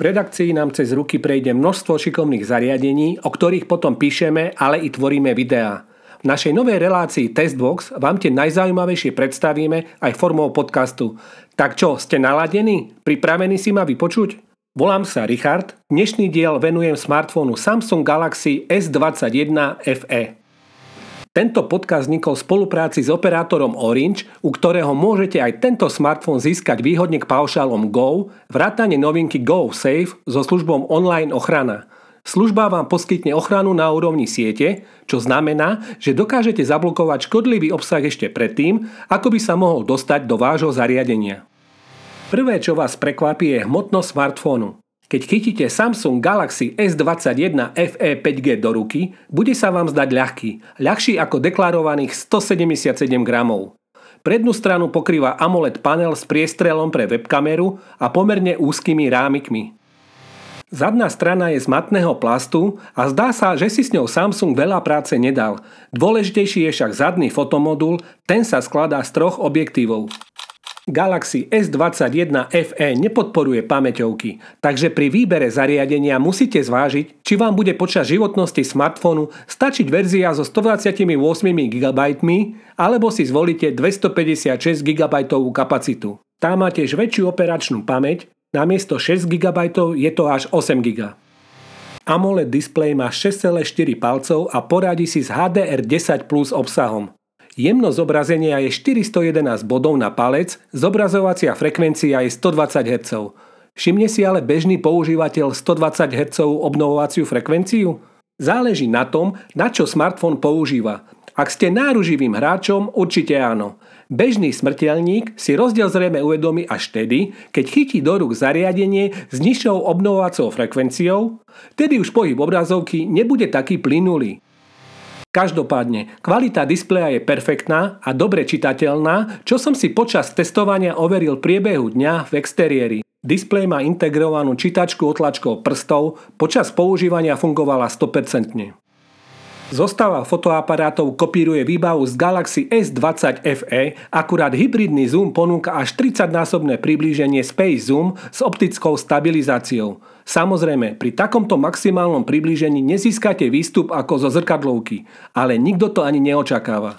V redakcii nám cez ruky prejde množstvo šikovných zariadení, o ktorých potom píšeme, ale i tvoríme videá. V našej novej relácii Testbox vám tie najzaujímavejšie predstavíme aj formou podcastu. Tak čo, ste naladení? Pripravení si ma vypočuť? Volám sa Richard. Dnešný diel venujem smartfónu Samsung Galaxy S21 FE. Tento podcast vznikol v spolupráci s operátorom Orange, u ktorého môžete aj tento smartfón získať výhodne k paušálom Go, vrátane novinky Go Safe so službou online ochrana. Služba vám poskytne ochranu na úrovni siete, čo znamená, že dokážete zablokovať škodlivý obsah ešte predtým, ako by sa mohol dostať do vášho zariadenia. Prvé, čo vás prekvapí, je hmotnosť smartfónu. Keď chytíte Samsung Galaxy S21 FE 5G do ruky, bude sa vám zdať ľahký, ľahší ako deklarovaných 177 gramov. Prednú stranu pokrýva AMOLED panel s priestrelom pre webkameru a pomerne úzkými rámikmi. Zadná strana je z matného plastu a zdá sa, že si s ňou Samsung veľa práce nedal. Dôležitejší je však zadný fotomodul, ten sa skladá z troch objektívov. Galaxy S21 FE nepodporuje pamäťovky, takže pri výbere zariadenia musíte zvážiť, či vám bude počas životnosti smartfónu stačiť verzia so 128 GB alebo si zvolíte 256 GB kapacitu. Tá má tiež väčšiu operačnú pamäť, namiesto 6 GB je to až 8 GB. AMOLED displej má 6,4 palcov a poradí si s HDR10 Plus obsahom. Jemnosť zobrazenia je 411 bodov na palec, zobrazovacia frekvencia je 120 Hz. Všimne si ale bežný používateľ 120 Hz obnovovaciu frekvenciu? Záleží na tom, na čo smartfón používa. Ak ste náruživým hráčom, určite áno. Bežný smrteľník si rozdiel zrejme uvedomí až vtedy, keď chytí do rúk zariadenie s nižšou obnovovacou frekvenciou, tedy už pohyb obrazovky nebude taký plynulý. Každopádne, kvalita displeja je perfektná a dobre čitateľná, čo som si počas testovania overil priebehu dňa v exteriéri. Displej má integrovanú čítačku otlačkov prstov, počas používania fungovala 100%. Zostava fotoaparátov kopíruje výbavu z Galaxy S20 FE, akurát hybridný zoom ponúka až 30-násobné priblíženie Space Zoom s optickou stabilizáciou. Samozrejme, pri takomto maximálnom priblížení nezískate výstup ako zo zrkadlovky, ale nikto to ani neočakáva.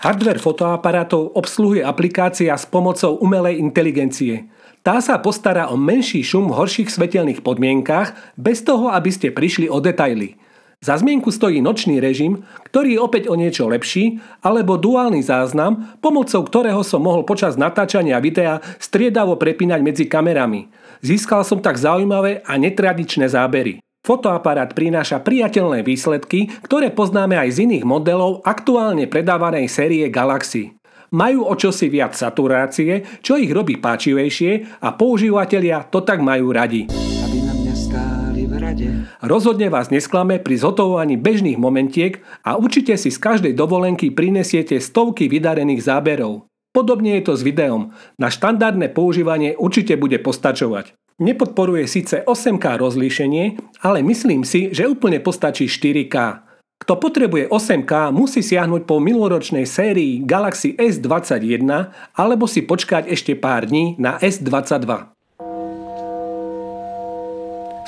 Hardware fotoaparátov obsluhuje aplikácia s pomocou umelej inteligencie. Tá sa postará o menší šum v horších svetelných podmienkach bez toho, aby ste prišli o detaily. Za zmienku stojí nočný režim, ktorý je opäť o niečo lepší, alebo duálny záznam, pomocou ktorého som mohol počas natáčania videa striedavo prepínať medzi kamerami. Získal som tak zaujímavé a netradičné zábery. Fotoaparát prináša priateľné výsledky, ktoré poznáme aj z iných modelov aktuálne predávanej série Galaxy. Majú o čosi viac saturácie, čo ich robí páčivejšie a používateľia to tak majú radi. Rozhodne vás nesklame pri zhotovovaní bežných momentiek a určite si z každej dovolenky prinesiete stovky vydarených záberov. Podobne je to s videom. Na štandardné používanie určite bude postačovať. Nepodporuje síce 8K rozlíšenie, ale myslím si, že úplne postačí 4K. Kto potrebuje 8K, musí siahnuť po miloročnej sérii Galaxy S21 alebo si počkať ešte pár dní na S22.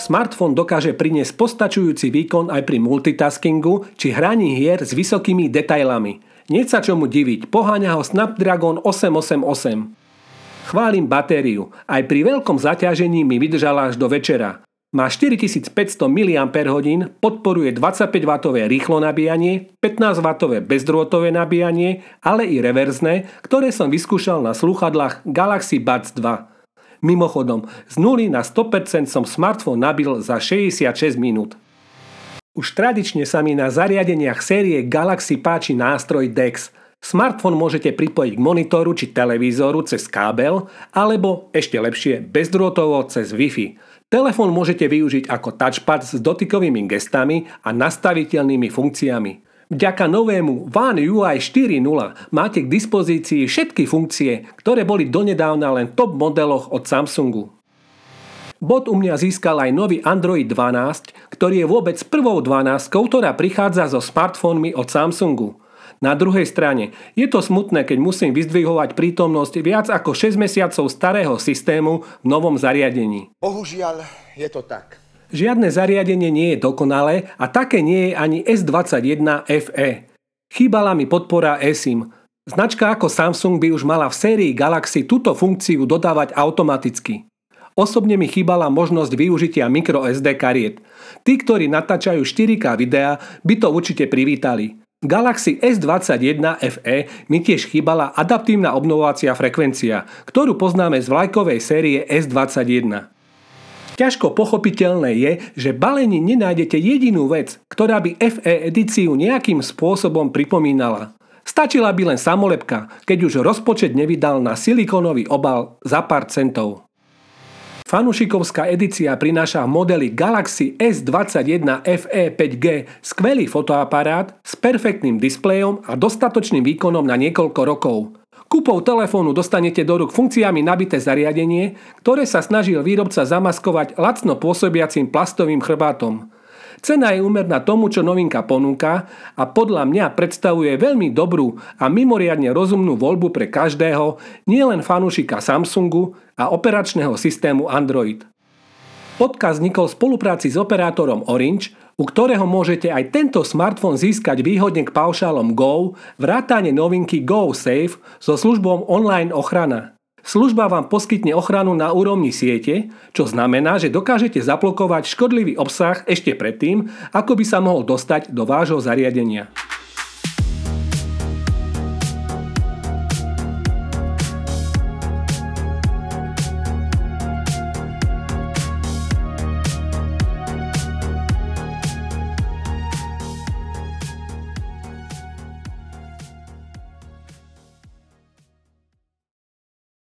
Smartfón dokáže priniesť postačujúci výkon aj pri multitaskingu či hraní hier s vysokými detailami. Nie sa čomu diviť, poháňa ho Snapdragon 888. Chválim batériu, aj pri veľkom zaťažení mi vydržala až do večera. Má 4500 mAh, podporuje 25W rýchlo nabíjanie, 15W bezdrôtové nabíjanie, ale i reverzné, ktoré som vyskúšal na sluchadlách Galaxy Buds 2. Mimochodom, z 0 na 100% som smartfón nabil za 66 minút. Už tradične sa mi na zariadeniach série Galaxy páči nástroj DeX. Smartfón môžete pripojiť k monitoru či televízoru cez kábel, alebo ešte lepšie bezdrôtovo cez Wi-Fi. Telefón môžete využiť ako touchpad s dotykovými gestami a nastaviteľnými funkciami. Vďaka novému One UI 4.0 máte k dispozícii všetky funkcie, ktoré boli donedávna len top modeloch od Samsungu. Bot u mňa získal aj nový Android 12, ktorý je vôbec prvou 12, ktorá prichádza so smartfónmi od Samsungu. Na druhej strane, je to smutné, keď musím vyzdvihovať prítomnosť viac ako 6 mesiacov starého systému v novom zariadení. Bohužiaľ, je to tak. Žiadne zariadenie nie je dokonalé a také nie je ani S21 FE. Chýbala mi podpora eSIM. Značka ako Samsung by už mala v sérii Galaxy túto funkciu dodávať automaticky. Osobne mi chýbala možnosť využitia microSD kariet. Tí, ktorí natáčajú 4K videa, by to určite privítali. Galaxy S21 FE mi tiež chýbala adaptívna obnovovacia frekvencia, ktorú poznáme z vlajkovej série S21. Ťažko pochopiteľné je, že balení nenájdete jedinú vec, ktorá by FE edíciu nejakým spôsobom pripomínala. Stačila by len samolepka, keď už rozpočet nevydal na silikónový obal za pár centov. Fanušikovská edícia prináša modely Galaxy S21 FE 5G skvelý fotoaparát s perfektným displejom a dostatočným výkonom na niekoľko rokov. Kúpou telefónu dostanete do rúk funkciami nabité zariadenie, ktoré sa snažil výrobca zamaskovať lacno pôsobiacim plastovým chrbátom. Cena je úmerná tomu, čo novinka ponúka a podľa mňa predstavuje veľmi dobrú a mimoriadne rozumnú voľbu pre každého, nielen fanúšika Samsungu a operačného systému Android. Podcast vznikol v spolupráci s operátorom Orange, u ktorého môžete aj tento smartfón získať výhodne k paušálom Go, vrátane novinky Go Safe so službou online ochrana. Služba vám poskytne ochranu na úrovni siete, čo znamená, že dokážete zablokovať škodlivý obsah ešte predtým, ako by sa mohol dostať do vášho zariadenia.